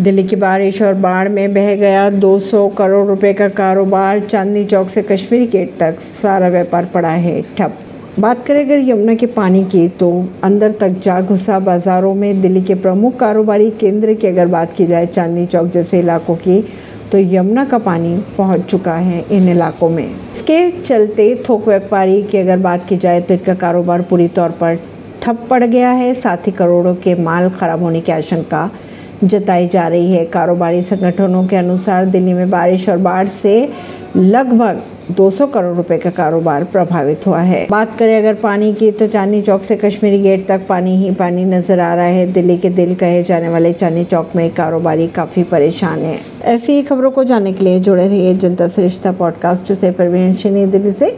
दिल्ली की बारिश और बाढ़ में बह गया 200 करोड़ रुपए का कारोबार, चांदनी चौक से कश्मीरी गेट तक, सारा व्यापार पड़ा है ठप। बात करें अगर यमुना के पानी की तो अंदर तक जा घुसा बाजारों में दिल्ली के प्रमुख कारोबारी केंद्र की अगर बात की जाए चांदनी चौक जैसे इलाकों की तो यमुना का पानी पहुँच चुका है इन इलाकों में। इसके चलते थोक व्यापारी की अगर बात की जाए तो इनका कारोबार पूरी तौर पर ठप पड़ गया है। साथ ही करोड़ों के माल खराब होने की आशंका जताई जा रही है। कारोबारी संगठनों के अनुसार दिल्ली में बारिश और बाढ़ से लगभग 200 करोड़ रुपए का कारोबार प्रभावित हुआ है। बात करें अगर पानी की तो चांदनी चौक से कश्मीरी गेट तक पानी ही पानी नज़र आ रहा है। दिल्ली के दिल कहे जाने वाले चांदनी चौक में कारोबारी काफ़ी परेशान है। ऐसी ही खबरों को जानने के लिए जुड़े रहिए जनता सरिश्ता पॉडकास्ट से। परवीन दिल्ली से।